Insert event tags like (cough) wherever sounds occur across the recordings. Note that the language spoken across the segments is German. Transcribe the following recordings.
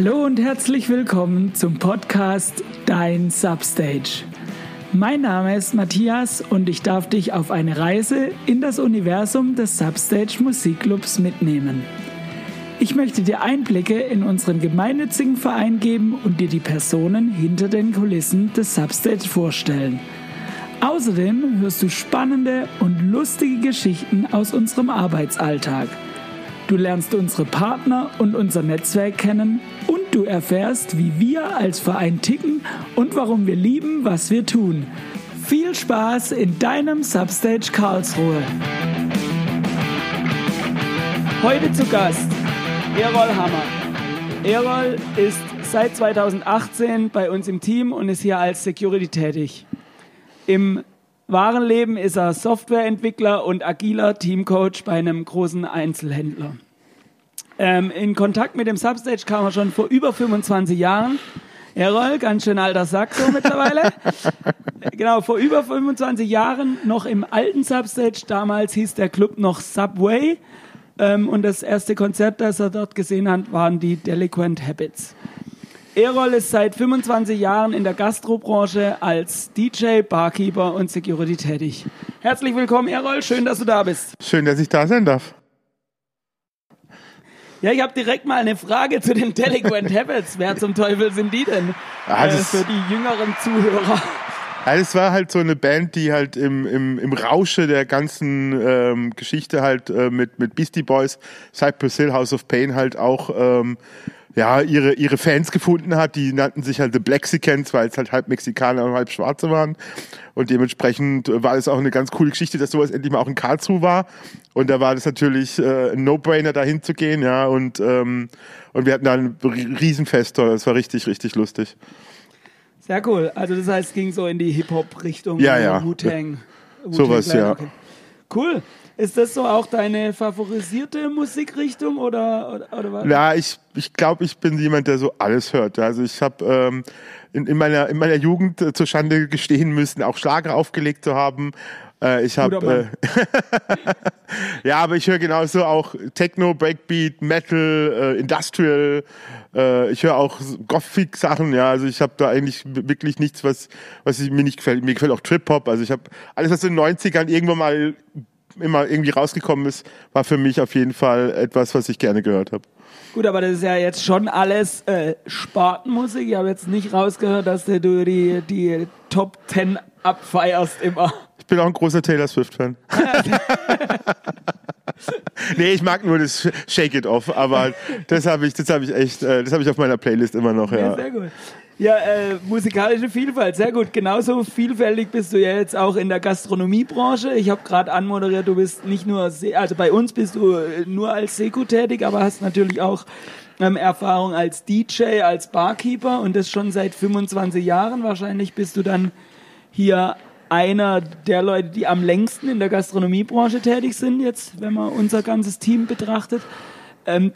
Hallo und herzlich willkommen zum Podcast Dein Substage. Mein Name ist Matthias und ich darf dich auf eine Reise in das Universum des Substage Musikclubs mitnehmen. Ich möchte dir Einblicke in unseren gemeinnützigen Verein geben und dir die Personen hinter den Kulissen des Substage vorstellen. Außerdem hörst du spannende und lustige Geschichten aus unserem Arbeitsalltag. Du lernst unsere Partner und unser Netzwerk kennen und du erfährst, wie wir als Verein ticken und warum wir lieben, was wir tun. Viel Spaß in deinem Substage Karlsruhe. Heute zu Gast Erol Hammer. Erol ist seit 2018 bei uns im Team und ist hier als Security tätig. Im wahren Leben ist er Softwareentwickler und agiler Teamcoach bei einem großen Einzelhändler. Ähm, in Kontakt mit dem Substage kam er schon vor über 25 Jahren. Erol, ganz schön alter Sack so mittlerweile. (laughs) genau, vor über 25 Jahren noch im alten Substage. Damals hieß der Club noch Subway. Ähm, und das erste Konzert, das er dort gesehen hat, waren die Delinquent Habits. Erol ist seit 25 Jahren in der Gastrobranche als DJ, Barkeeper und Security tätig. Herzlich willkommen, Erol. Schön, dass du da bist. Schön, dass ich da sein darf. Ja, ich habe direkt mal eine Frage zu den Delinquent Habits. Wer zum Teufel sind die denn? Ah, äh, für die jüngeren Zuhörer. Ja, es war halt so eine Band, die halt im, im, im Rausche der ganzen ähm, Geschichte halt äh, mit, mit Beastie Boys, Cypress Hill, House of Pain halt auch ähm, ja, ihre, ihre Fans gefunden hat. Die nannten sich halt The Blexicans, weil es halt halb Mexikaner und halb Schwarze waren. Und dementsprechend war es auch eine ganz coole Geschichte, dass sowas endlich mal auch in Karlsruhe war. Und da war das natürlich äh, ein No-Brainer, dahin zu gehen, ja. Und, ähm, und wir hatten da ein Riesenfest, das war richtig, richtig lustig. Sehr cool. Also das heißt, es ging so in die Hip-Hop-Richtung. Ja, ja. Wu-Tang. Wu Sowas, ja. Okay. Cool. Ist das so auch deine favorisierte Musikrichtung oder, oder, oder was? Ja, ich, ich glaube, ich bin jemand, der so alles hört. Also ich habe ähm, in, in, meiner, in meiner Jugend äh, zur Schande gestehen müssen, auch Schlager aufgelegt zu haben. Äh, ich habe äh, (laughs) ja, aber ich höre genauso auch Techno, Breakbeat, Metal, äh, Industrial. Äh, ich höre auch Gothic-Sachen. Ja, also ich habe da eigentlich wirklich nichts, was was mir nicht gefällt. Mir gefällt auch Trip Hop. Also ich habe alles, was in den 90ern irgendwann mal immer irgendwie rausgekommen ist, war für mich auf jeden Fall etwas, was ich gerne gehört habe. Gut, aber das ist ja jetzt schon alles äh, Spartenmusik. Ich habe jetzt nicht rausgehört, dass du die, die Top Ten abfeierst immer. Ich bin auch ein großer Taylor Swift-Fan. (laughs) nee, ich mag nur das Shake It Off, aber das habe ich, das habe ich echt, äh, das habe ich auf meiner Playlist immer noch, ja. ja sehr gut. Ja, äh, musikalische Vielfalt, sehr gut. Genauso vielfältig bist du ja jetzt auch in der Gastronomiebranche. Ich habe gerade anmoderiert, du bist nicht nur, also bei uns bist du äh, nur als Seku tätig, aber hast natürlich auch ähm, Erfahrung als DJ, als Barkeeper und das schon seit 25 Jahren. Wahrscheinlich bist du dann hier einer der Leute, die am längsten in der Gastronomiebranche tätig sind, jetzt, wenn man unser ganzes Team betrachtet. Ähm,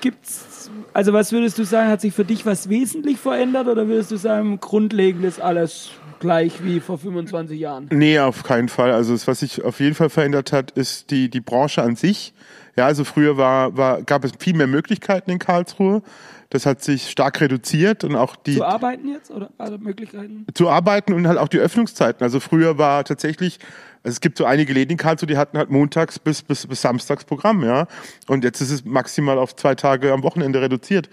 gibt's, also was würdest du sagen, hat sich für dich was wesentlich verändert oder würdest du sagen, grundlegend ist alles gleich wie vor 25 Jahren? Nee, auf keinen Fall. Also das, was sich auf jeden Fall verändert hat, ist die, die Branche an sich. Ja, also früher war, war, gab es viel mehr Möglichkeiten in Karlsruhe. Das hat sich stark reduziert und auch die. Zu arbeiten jetzt oder alle Möglichkeiten? Zu arbeiten und halt auch die Öffnungszeiten. Also früher war tatsächlich, also es gibt so einige Läden in Karlsruhe, die hatten halt montags bis, bis, bis samstags Programm, ja. Und jetzt ist es maximal auf zwei Tage am Wochenende reduziert.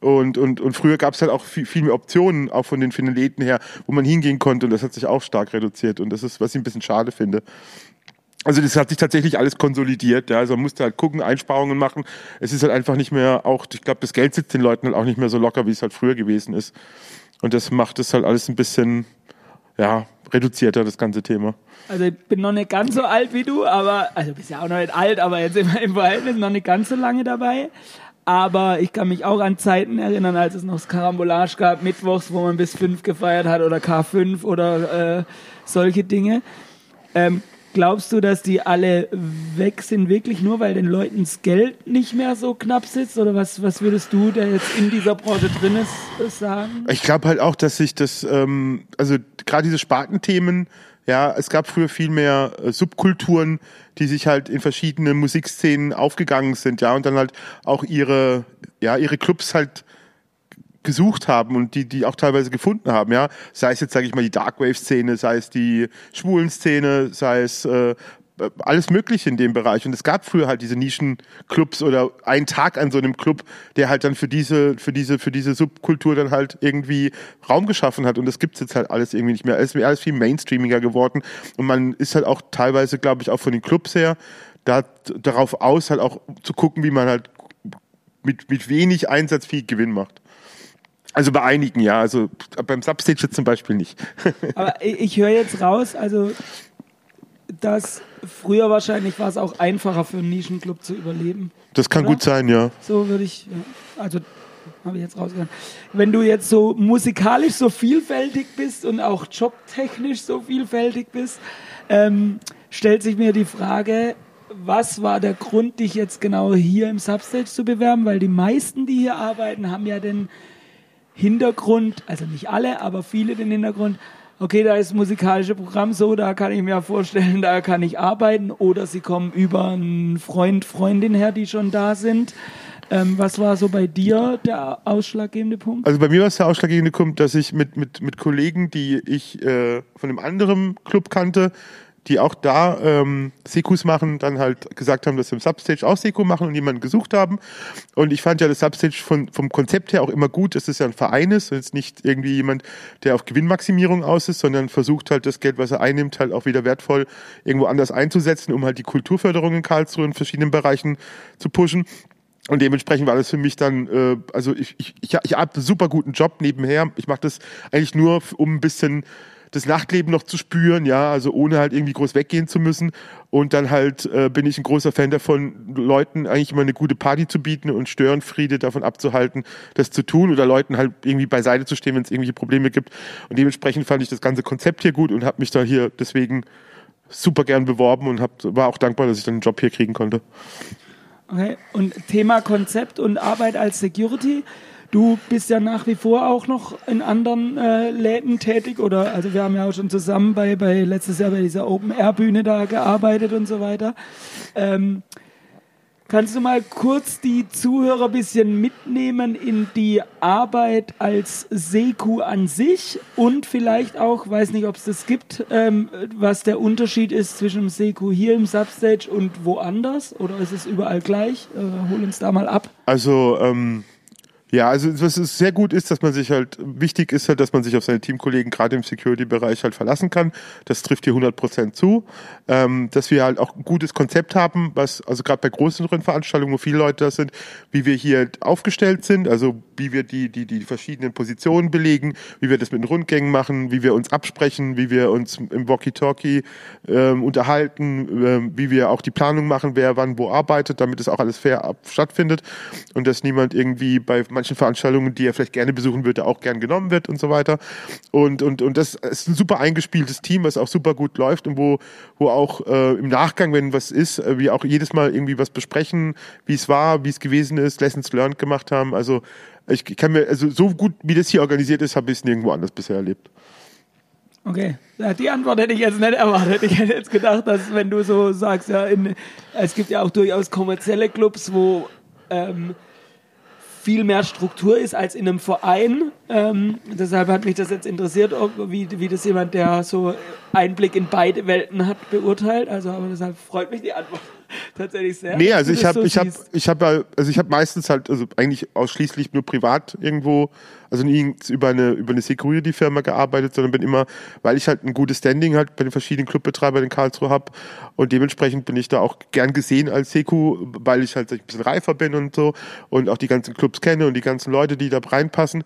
Und, und, und früher gab es halt auch viel, viel mehr Optionen, auch von den, von den Läden her, wo man hingehen konnte. Und das hat sich auch stark reduziert. Und das ist, was ich ein bisschen schade finde. Also das hat sich tatsächlich alles konsolidiert. Ja. Also man musste halt gucken, Einsparungen machen. Es ist halt einfach nicht mehr, auch ich glaube, das Geld sitzt den Leuten halt auch nicht mehr so locker, wie es halt früher gewesen ist. Und das macht es halt alles ein bisschen, ja, reduzierter, das ganze Thema. Also ich bin noch nicht ganz so alt wie du, aber, also bist ja auch noch nicht alt, aber jetzt immer (laughs) im Verhältnis noch nicht ganz so lange dabei. Aber ich kann mich auch an Zeiten erinnern, als es noch das Karambolage gab, mittwochs, wo man bis fünf gefeiert hat oder K5 oder äh, solche Dinge. Ähm, Glaubst du, dass die alle weg sind, wirklich nur, weil den Leuten das Geld nicht mehr so knapp sitzt? Oder was, was würdest du, der jetzt in dieser Branche drin ist, sagen? Ich glaube halt auch, dass sich das, ähm, also gerade diese Spartenthemen, ja, es gab früher viel mehr äh, Subkulturen, die sich halt in verschiedene Musikszenen aufgegangen sind, ja, und dann halt auch ihre, ja, ihre Clubs halt gesucht haben und die, die auch teilweise gefunden haben, ja. Sei es jetzt, sage ich mal, die Darkwave-Szene, sei es die Schwulen-Szene, sei es äh, alles Mögliche in dem Bereich. Und es gab früher halt diese Nischenclubs oder einen Tag an so einem Club, der halt dann für diese, für diese, für diese Subkultur dann halt irgendwie Raum geschaffen hat. Und das gibt's jetzt halt alles irgendwie nicht mehr. Es ist alles viel Mainstreamiger geworden. Und man ist halt auch teilweise, glaube ich, auch von den Clubs her, da, darauf aus, halt auch zu gucken, wie man halt mit, mit wenig Einsatz viel Gewinn macht. Also bei einigen ja, also beim Substage zum Beispiel nicht. (laughs) Aber ich höre jetzt raus, also dass früher wahrscheinlich war es auch einfacher für einen Nischenclub zu überleben. Das kann oder? gut sein, ja. So würde ich, also habe ich jetzt rausgehört. Wenn du jetzt so musikalisch so vielfältig bist und auch jobtechnisch so vielfältig bist, ähm, stellt sich mir die Frage, was war der Grund, dich jetzt genau hier im Substage zu bewerben? Weil die meisten, die hier arbeiten, haben ja den Hintergrund, also nicht alle, aber viele den Hintergrund, okay, da ist musikalische Programm so, da kann ich mir vorstellen, da kann ich arbeiten. Oder sie kommen über einen Freund, Freundin her, die schon da sind. Ähm, was war so bei dir der ausschlaggebende Punkt? Also bei mir war es der ausschlaggebende Punkt, dass ich mit, mit, mit Kollegen, die ich äh, von einem anderen Club kannte, die auch da ähm, Sekus machen, dann halt gesagt haben, dass sie im Substage auch Seku machen und jemanden gesucht haben. Und ich fand ja das Substage von, vom Konzept her auch immer gut, dass es ja ein Verein ist und jetzt nicht irgendwie jemand, der auf Gewinnmaximierung aus ist, sondern versucht halt das Geld, was er einnimmt, halt auch wieder wertvoll irgendwo anders einzusetzen, um halt die Kulturförderung in Karlsruhe in verschiedenen Bereichen zu pushen. Und dementsprechend war das für mich dann, äh, also ich, ich, ich, ich habe einen super guten Job nebenher. Ich mache das eigentlich nur, um ein bisschen das Nachtleben noch zu spüren, ja, also ohne halt irgendwie groß weggehen zu müssen. Und dann halt äh, bin ich ein großer Fan davon, Leuten eigentlich immer eine gute Party zu bieten und Störenfriede davon abzuhalten, das zu tun oder Leuten halt irgendwie beiseite zu stehen, wenn es irgendwelche Probleme gibt. Und dementsprechend fand ich das ganze Konzept hier gut und habe mich da hier deswegen super gern beworben und hab, war auch dankbar, dass ich dann einen Job hier kriegen konnte. Okay, und Thema Konzept und Arbeit als Security. Du bist ja nach wie vor auch noch in anderen äh, Läden tätig oder also wir haben ja auch schon zusammen bei, bei letztes Jahr bei dieser Open Air Bühne da gearbeitet und so weiter. Ähm, kannst du mal kurz die Zuhörer ein bisschen mitnehmen in die Arbeit als Seku an sich und vielleicht auch, weiß nicht, ob es das gibt, ähm, was der Unterschied ist zwischen dem Seku hier im Substage und woanders oder ist es überall gleich? Äh, hol uns da mal ab. Also ähm ja, also was ist sehr gut ist, dass man sich halt, wichtig ist halt, dass man sich auf seine Teamkollegen gerade im Security-Bereich halt verlassen kann. Das trifft hier 100 Prozent zu. Ähm, dass wir halt auch ein gutes Konzept haben, was, also gerade bei größeren Veranstaltungen, wo viele Leute da sind, wie wir hier aufgestellt sind, also wie wir die, die, die verschiedenen Positionen belegen, wie wir das mit den Rundgängen machen, wie wir uns absprechen, wie wir uns im Walkie-Talkie ähm, unterhalten, ähm, wie wir auch die Planung machen, wer wann wo arbeitet, damit es auch alles fair ab stattfindet und dass niemand irgendwie bei manchen Veranstaltungen, die er vielleicht gerne besuchen würde, auch gern genommen wird und so weiter. Und, und, und das ist ein super eingespieltes Team, was auch super gut läuft und wo, wo auch äh, im Nachgang, wenn was ist, äh, wir auch jedes Mal irgendwie was besprechen, wie es war, wie es gewesen ist, Lessons learned gemacht haben. Also ich kann mir, also so gut wie das hier organisiert ist, habe ich es nirgendwo anders bisher erlebt. Okay, ja, die Antwort hätte ich jetzt nicht erwartet. Ich hätte jetzt gedacht, dass wenn du so sagst, ja, in, es gibt ja auch durchaus kommerzielle Clubs, wo ähm, viel mehr Struktur ist als in einem Verein. Ähm, deshalb hat mich das jetzt interessiert, wie, wie das jemand, der so Einblick in beide Welten hat, beurteilt. Also, aber deshalb freut mich die Antwort (laughs) tatsächlich sehr. Nee, also ich habe, so ich habe, ich habe, also ich habe meistens halt, also eigentlich ausschließlich nur privat irgendwo also nie über eine, über eine Security-Firma gearbeitet, sondern bin immer, weil ich halt ein gutes Standing halt bei den verschiedenen Clubbetreibern in Karlsruhe habe und dementsprechend bin ich da auch gern gesehen als Seku, weil ich halt ein bisschen reifer bin und so und auch die ganzen Clubs kenne und die ganzen Leute, die da reinpassen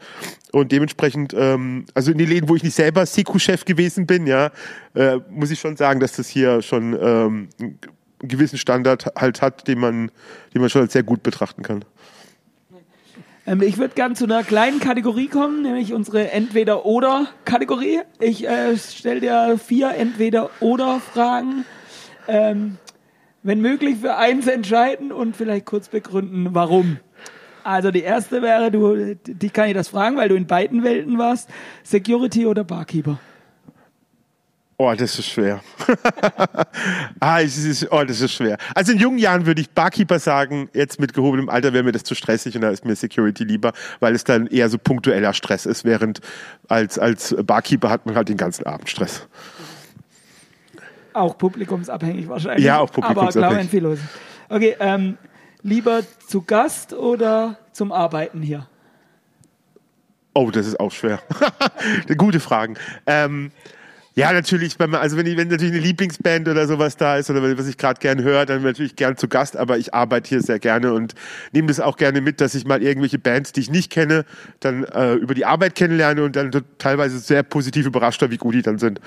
und dementsprechend, ähm, also in den Läden, wo ich nicht selber Seku-Chef gewesen bin, ja, äh, muss ich schon sagen, dass das hier schon ähm, einen gewissen Standard halt hat, den man, den man schon als sehr gut betrachten kann. Ähm, ich würde gerne zu einer kleinen Kategorie kommen, nämlich unsere Entweder-Oder-Kategorie. Ich äh, stelle dir vier Entweder-Oder-Fragen. Ähm, wenn möglich für eins entscheiden und vielleicht kurz begründen, warum. Also die erste wäre, du, die kann ich das fragen, weil du in beiden Welten warst. Security oder Barkeeper? Oh, das ist schwer. (laughs) ah, es ist, oh, das ist schwer. Also in jungen Jahren würde ich Barkeeper sagen, jetzt mit gehobenem Alter wäre mir das zu stressig und da ist mir Security lieber, weil es dann eher so punktueller Stress ist, während als, als Barkeeper hat man halt den ganzen Abend Stress. Auch publikumsabhängig wahrscheinlich. Ja, auch publikumsabhängig. Aber klar, Okay, ähm, lieber zu Gast oder zum Arbeiten hier? Oh, das ist auch schwer. (laughs) Gute Fragen. Ähm, ja, natürlich, wenn also wenn, ich, wenn natürlich eine Lieblingsband oder sowas da ist oder was ich gerade gern höre, dann natürlich gern zu Gast, aber ich arbeite hier sehr gerne und nehme das auch gerne mit, dass ich mal irgendwelche Bands, die ich nicht kenne, dann äh, über die Arbeit kennenlerne und dann teilweise sehr positiv überrascht wie gut die dann sind.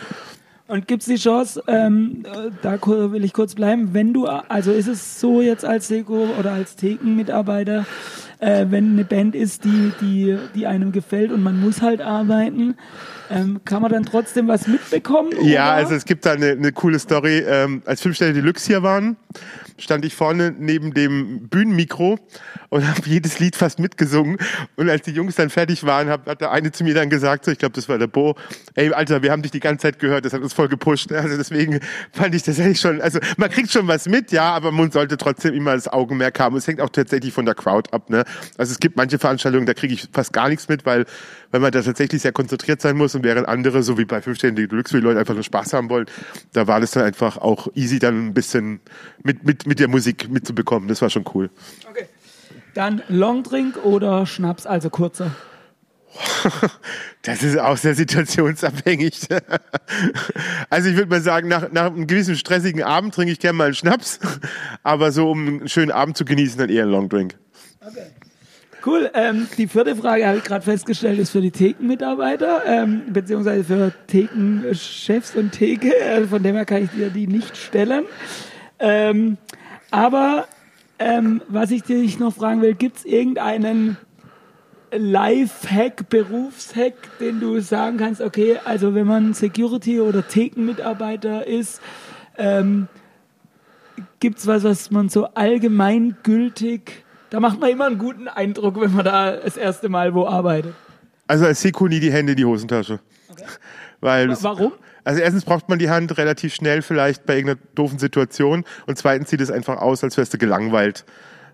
Und gibt es die Chance, ähm, da will ich kurz bleiben, wenn du, also ist es so jetzt als Deko oder als Thekenmitarbeiter, äh, wenn eine Band ist, die, die, die einem gefällt und man muss halt arbeiten, ähm, kann man dann trotzdem was mitbekommen? Ja, oder? also es gibt da eine, eine coole Story. Ähm, als Filmstelle Deluxe hier waren, stand ich vorne neben dem Bühnenmikro und habe jedes Lied fast mitgesungen. Und als die Jungs dann fertig waren, hat, hat der eine zu mir dann gesagt, so, ich glaube, das war der Bo, ey, Alter, wir haben dich die ganze Zeit gehört, das hat uns voll gepusht. Also deswegen fand ich das eigentlich schon, also man kriegt schon was mit, ja, aber man sollte trotzdem immer das Augenmerk haben. Es hängt auch tatsächlich von der Crowd ab. Ne? Also es gibt manche Veranstaltungen, da kriege ich fast gar nichts mit, weil, weil man da tatsächlich sehr konzentriert sein muss und während andere, so wie bei fünf Stellen die Deluxe, wo die Leute einfach nur Spaß haben wollen, da war das dann einfach auch easy, dann ein bisschen mit, mit, mit der Musik mitzubekommen. Das war schon cool. Okay. Dann Longdrink oder Schnaps, also kurzer? (laughs) Das ist auch sehr situationsabhängig. (laughs) Also ich würde mal sagen, nach, nach einem gewissen stressigen Abend trinke ich gerne mal einen Schnaps, (laughs) aber so um einen schönen Abend zu genießen, dann eher einen Longdrink. Okay. Cool. Ähm, die vierte Frage habe ich gerade festgestellt, ist für die Thekenmitarbeiter, ähm, beziehungsweise für Thekenchefs und Theke. Äh, von dem her kann ich dir die nicht stellen. Ähm, aber ähm, was ich dich noch fragen will, gibt es irgendeinen Life-Hack, Berufshack, den du sagen kannst, okay, also wenn man Security- oder Thekenmitarbeiter ist, ähm, gibt es was, was man so allgemeingültig da macht man immer einen guten Eindruck, wenn man da das erste Mal wo arbeitet. Also als Seko nie die Hände in die Hosentasche. Okay. Weil Warum? Also erstens braucht man die Hand relativ schnell vielleicht bei irgendeiner doofen Situation und zweitens sieht es einfach aus, als wärst du gelangweilt.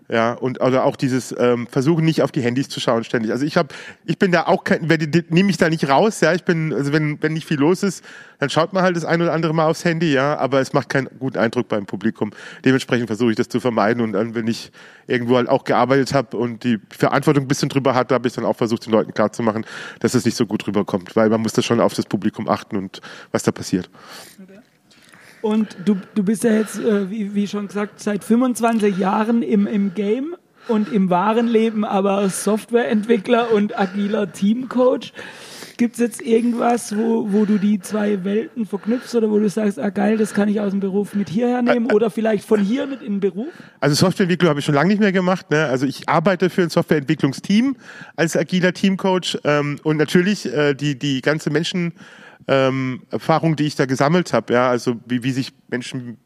Ja, und oder auch dieses ähm, Versuchen nicht auf die Handys zu schauen ständig. Also ich habe, ich bin da auch kein, nehme ich da nicht raus, ja. Ich bin, also wenn, wenn nicht viel los ist, dann schaut man halt das ein oder andere Mal aufs Handy, ja, aber es macht keinen guten Eindruck beim Publikum. Dementsprechend versuche ich das zu vermeiden und dann, wenn ich irgendwo halt auch gearbeitet habe und die Verantwortung ein bisschen drüber hatte, habe ich dann auch versucht, den Leuten klarzumachen, dass es nicht so gut rüberkommt, weil man muss da schon auf das Publikum achten und was da passiert. Okay. Und du, du bist ja jetzt, äh, wie, wie schon gesagt, seit 25 Jahren im, im Game und im wahren Leben aber Softwareentwickler und agiler Teamcoach. Gibt es jetzt irgendwas, wo, wo du die zwei Welten verknüpfst oder wo du sagst, ah geil, das kann ich aus dem Beruf mit hierher nehmen oder vielleicht von hier mit in den Beruf? Also Softwareentwicklung habe ich schon lange nicht mehr gemacht. Ne? Also ich arbeite für ein Softwareentwicklungsteam als agiler Teamcoach ähm, und natürlich äh, die, die ganze Menschen ähm, Erfahrung, die ich da gesammelt habe, ja, also wie, wie sich Menschen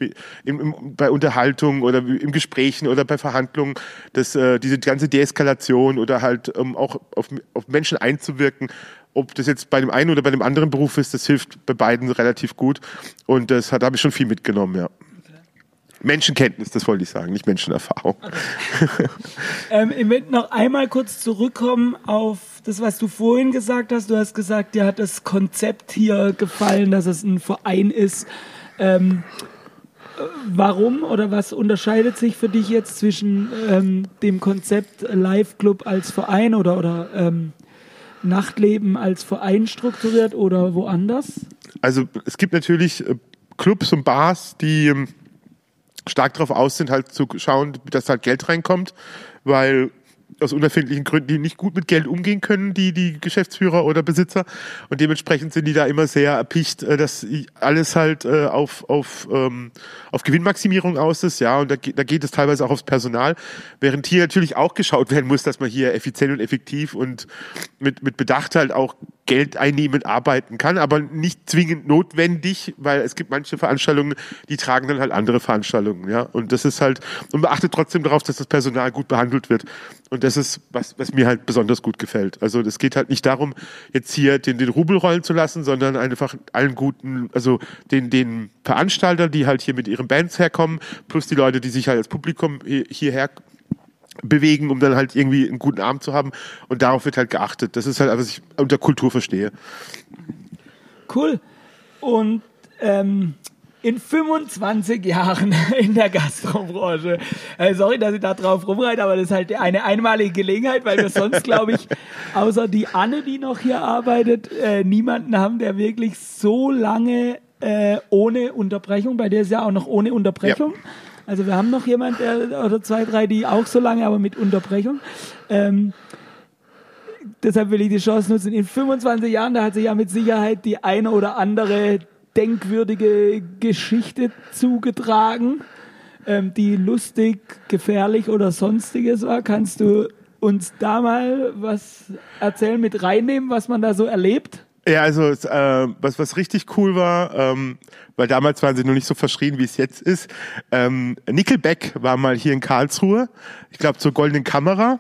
im, im, bei Unterhaltung oder im Gesprächen oder bei Verhandlungen, dass äh, diese ganze Deeskalation oder halt um auch auf, auf Menschen einzuwirken, ob das jetzt bei dem einen oder bei dem anderen Beruf ist, das hilft bei beiden relativ gut und das hat habe ich schon viel mitgenommen, ja. Menschenkenntnis, das wollte ich sagen, nicht Menschenerfahrung. Okay. (laughs) ähm, ich möchte noch einmal kurz zurückkommen auf das, was du vorhin gesagt hast. Du hast gesagt, dir hat das Konzept hier gefallen, dass es ein Verein ist. Ähm, warum oder was unterscheidet sich für dich jetzt zwischen ähm, dem Konzept Live Club als Verein oder, oder ähm, Nachtleben als Verein strukturiert oder woanders? Also es gibt natürlich äh, Clubs und Bars, die ähm, stark darauf aus sind, halt zu schauen, dass halt Geld reinkommt, weil aus unerfindlichen Gründen, die nicht gut mit Geld umgehen können, die, die Geschäftsführer oder Besitzer. Und dementsprechend sind die da immer sehr erpicht, äh, dass alles halt äh, auf, auf, ähm, auf Gewinnmaximierung aus ist, ja. Und da, da geht es teilweise auch aufs Personal. Während hier natürlich auch geschaut werden muss, dass man hier effizient und effektiv und mit, mit Bedacht halt auch Geld einnehmend arbeiten kann, aber nicht zwingend notwendig, weil es gibt manche Veranstaltungen, die tragen dann halt andere Veranstaltungen, ja. Und das ist halt, und beachtet trotzdem darauf, dass das Personal gut behandelt wird. Und das ist, was, was mir halt besonders gut gefällt. Also es geht halt nicht darum, jetzt hier den, den Rubel rollen zu lassen, sondern einfach allen guten, also den, den Veranstalter, die halt hier mit ihren Bands herkommen, plus die Leute, die sich halt als Publikum hierher bewegen, um dann halt irgendwie einen guten Abend zu haben. Und darauf wird halt geachtet. Das ist halt, was ich unter Kultur verstehe. Cool. Und ähm, in 25 Jahren (laughs) in der Gastrobranche. Äh, sorry, dass ich da drauf rumreite, aber das ist halt eine einmalige Gelegenheit, weil wir sonst, glaube ich, (laughs) außer die Anne, die noch hier arbeitet, äh, niemanden haben, der wirklich so lange äh, ohne Unterbrechung, bei der ist ja auch noch ohne Unterbrechung. Ja. Also wir haben noch jemand der, oder zwei, drei, die auch so lange, aber mit Unterbrechung. Ähm, deshalb will ich die Chance nutzen. In 25 Jahren, da hat sich ja mit Sicherheit die eine oder andere denkwürdige Geschichte zugetragen, ähm, die lustig, gefährlich oder sonstiges war. Kannst du uns da mal was erzählen, mit reinnehmen, was man da so erlebt? Ja, also äh, was, was richtig cool war, ähm, weil damals waren sie noch nicht so verschrien, wie es jetzt ist. Ähm, Nickelback war mal hier in Karlsruhe, ich glaube zur Goldenen Kamera.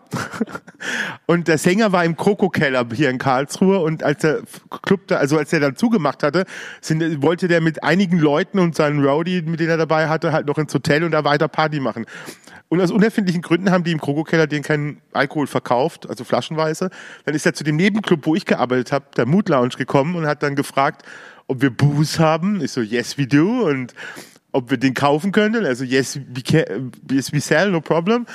(laughs) und der Sänger war im Kroko-Keller hier in Karlsruhe und als der Club da, also als er dann zugemacht hatte, sind, wollte der mit einigen Leuten und seinen Rowdy, mit denen er dabei hatte, halt noch ins Hotel und da weiter Party machen. Und aus unerfindlichen Gründen haben die im Krogo-Keller den keinen Alkohol verkauft, also flaschenweise. Dann ist er zu dem Nebenclub, wo ich gearbeitet habe, der Mood Lounge gekommen und hat dann gefragt, ob wir Booze haben. Ich so, yes, we do. Und ob wir den kaufen können. Also, yes, we, yes, we sell, no problem.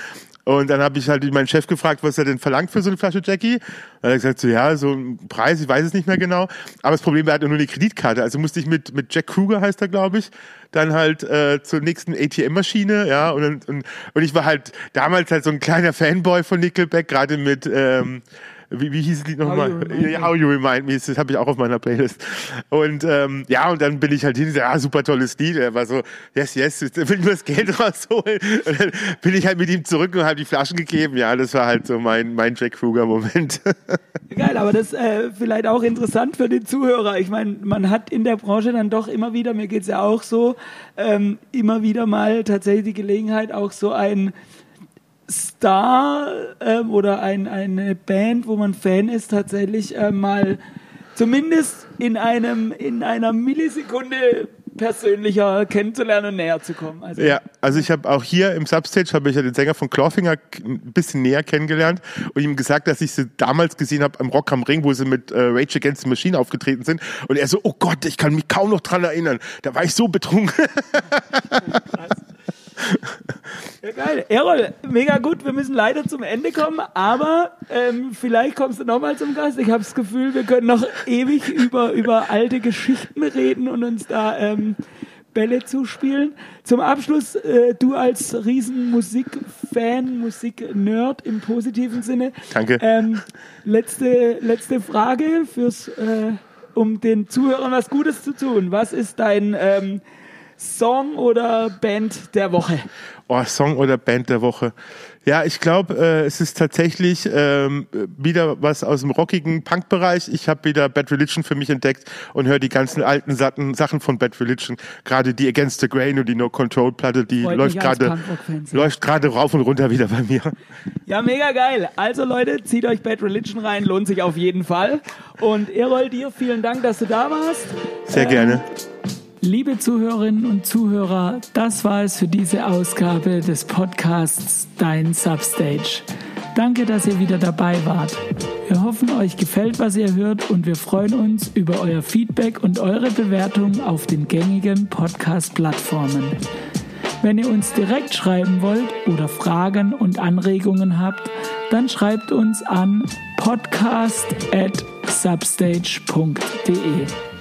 Und dann habe ich halt meinen Chef gefragt, was er denn verlangt für so eine Flasche Jackie. Hat er gesagt, so ja, so ein Preis, ich weiß es nicht mehr genau. Aber das Problem war, er hat nur eine Kreditkarte. Also musste ich mit, mit Jack Kruger, heißt er, glaube ich, dann halt äh, zur nächsten ATM-Maschine, ja. Und, und, und ich war halt damals halt so ein kleiner Fanboy von Nickelback, gerade mit ähm, wie, wie hieß die nochmal? How, How You Remind Me, das habe ich auch auf meiner Playlist. Und ähm, ja, und dann bin ich halt hin, ja, ah, super tolles Lied. Er war so, yes, yes, ich will nur das Geld (laughs) rausholen. Und dann bin ich halt mit ihm zurück und habe die Flaschen gegeben. Ja, das war halt so mein, mein Jack Kruger-Moment. (laughs) Geil, aber das äh, vielleicht auch interessant für den Zuhörer. Ich meine, man hat in der Branche dann doch immer wieder, mir geht's ja auch so, ähm, immer wieder mal tatsächlich die Gelegenheit, auch so ein Star ähm, oder ein, eine Band, wo man Fan ist, tatsächlich äh, mal zumindest in einem in einer Millisekunde persönlicher kennenzulernen und näher zu kommen. Also ja, also ich habe auch hier im Substage habe ich ja den Sänger von Clawfinger ein bisschen näher kennengelernt und ihm gesagt, dass ich sie damals gesehen habe am Rock am Ring, wo sie mit äh, Rage Against the Machine aufgetreten sind und er so, oh Gott, ich kann mich kaum noch dran erinnern. Da war ich so betrunken. (laughs) (laughs) Ja, geil. Errol, mega gut. Wir müssen leider zum Ende kommen, aber ähm, vielleicht kommst du nochmal zum Gast. Ich habe das Gefühl, wir können noch ewig über, über alte Geschichten reden und uns da ähm, Bälle zuspielen. Zum Abschluss, äh, du als riesen Musikfan, Musiknerd im positiven Sinne. Danke. Ähm, letzte, letzte Frage fürs, äh, um den Zuhörern was Gutes zu tun. Was ist dein ähm, Song oder Band der Woche? Oh, Song oder Band der Woche. Ja, ich glaube, äh, es ist tatsächlich ähm, wieder was aus dem rockigen Punk-Bereich. Ich habe wieder Bad Religion für mich entdeckt und höre die ganzen alten Sachen, Sachen von Bad Religion. Gerade die Against the Grain und die No Control Platte, die Freut läuft gerade läuft gerade rauf und runter wieder bei mir. Ja, mega geil. Also Leute, zieht euch Bad Religion rein, lohnt sich auf jeden Fall. Und Erol, dir vielen Dank, dass du da warst. Sehr ähm, gerne. Liebe Zuhörerinnen und Zuhörer, das war es für diese Ausgabe des Podcasts Dein Substage. Danke, dass ihr wieder dabei wart. Wir hoffen, euch gefällt, was ihr hört und wir freuen uns über euer Feedback und eure Bewertung auf den gängigen Podcast-Plattformen. Wenn ihr uns direkt schreiben wollt oder Fragen und Anregungen habt, dann schreibt uns an podcast@substage.de.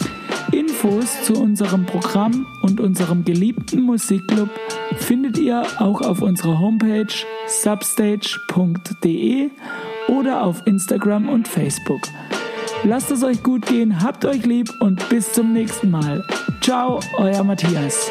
Infos zu unserem Programm und unserem geliebten Musikclub findet ihr auch auf unserer Homepage substage.de oder auf Instagram und Facebook. Lasst es euch gut gehen, habt euch lieb und bis zum nächsten Mal. Ciao, euer Matthias.